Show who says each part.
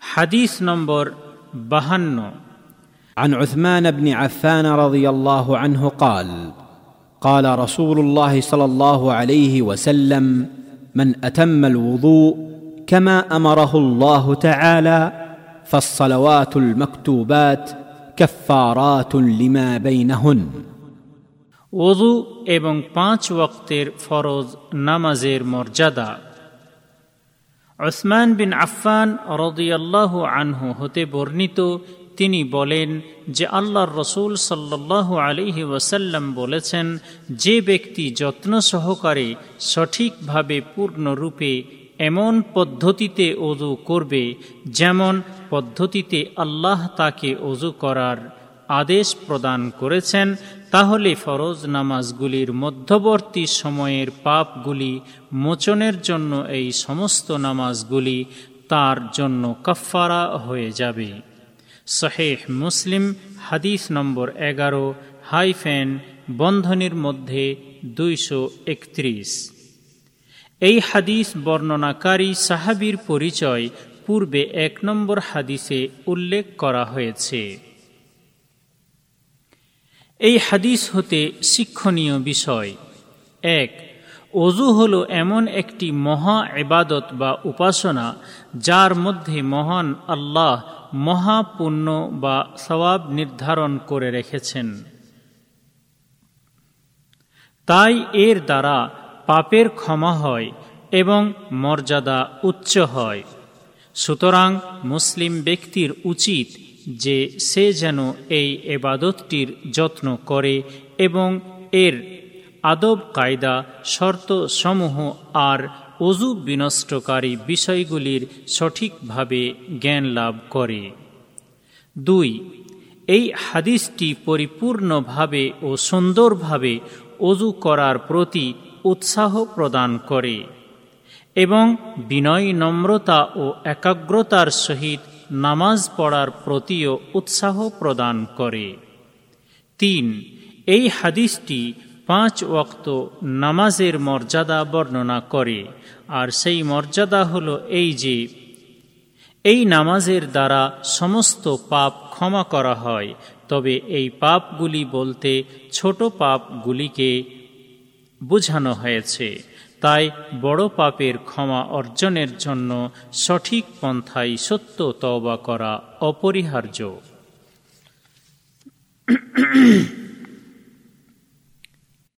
Speaker 1: হাদিস নম্বর বাহান্ন
Speaker 2: عن عثمان بن عفان رضي الله عنه قال قال رسول الله صلى الله عليه وسلم من اتم الوضوء كما امره الله تعالى فالصلوات المكتوبات كفارات لما بينهن
Speaker 1: ওজু এবং পাঁচ ওয়াক্তের ফরজ নামাজের মর্যাদা ওসমান বিন আফফান রদিয়াল্লাহ আনহু হতে বর্ণিত, তিনি বলেন যে আল্লাহর রসুল সাল্লাহ আলিহি ওয়াসাল্লাম বলেছেন, যে ব্যক্তি যত্ন সহকারে সঠিকভাবে পূর্ণরূপে এমন পদ্ধতিতে অজু করবে যেমন পদ্ধতিতে আল্লাহ তাকে অজু করার। আদেশ প্রদান করেছেন, তাহলে ফরজ নামাজগুলির মধ্যবর্তী সময়ের পাপগুলি মোচনের জন্য এই সমস্ত নামাজগুলি তার জন্য কাফারা হয়ে যাবে। শহেহ মুসলিম, হাদিস নম্বর এগারো, হাইফেন, বন্ধনীর মধ্যে দুইশো একত্রিশ। এই হাদিস বর্ণনাকারী সাহাবির পরিচয় পূর্বে এক নম্বর হাদিসে উল্লেখ করা হয়েছে। এই হাদিস হতে শিক্ষণীয় বিষয়। এক, অজু হল এমন একটি মহা এবাদত বা উপাসনা যার মধ্যে মহান আল্লাহ মহাপুণ্য বা সবাব নির্ধারণ করে রেখেছেন। তাই এর দ্বারা পাপের ক্ষমা হয় এবং মর্যাদা উচ্চ হয়। সুতরাং মুসলিম ব্যক্তির উচিত যে সে যেন এই এবাদতটির যত্ন করে এবং এর আদব কায়দা শর্ত সমূহ আর অজু বিনষ্টকারী বিষয়গুলির সঠিকভাবে জ্ঞান লাভ করে। দুই, এই হাদিসটি পরিপূর্ণভাবে ও সুন্দরভাবে অজু করার প্রতি উৎসাহ প্রদান করে এবং বিনয় নম্রতা ও একাগ্রতার সহিত নামাজ পড়ার প্রতিও উৎসাহ প্রদান করে। তিন, এই হাদিসটি পাঁচ ওক্ত নামাজের মর্যাদা বর্ণনা করে। আর সেই মর্যাদা হল এই যে, এই নামাজের দ্বারা সমস্ত পাপ ক্ষমা করা হয়, তবে এই পাপগুলি বলতে ছোট পাপগুলিকে বোঝানো হয়েছে। তাই বড় পাপের ক্ষমা অর্জনের জন্য সঠিক পন্থায় সত্য তওবা করা অপরিহার্য।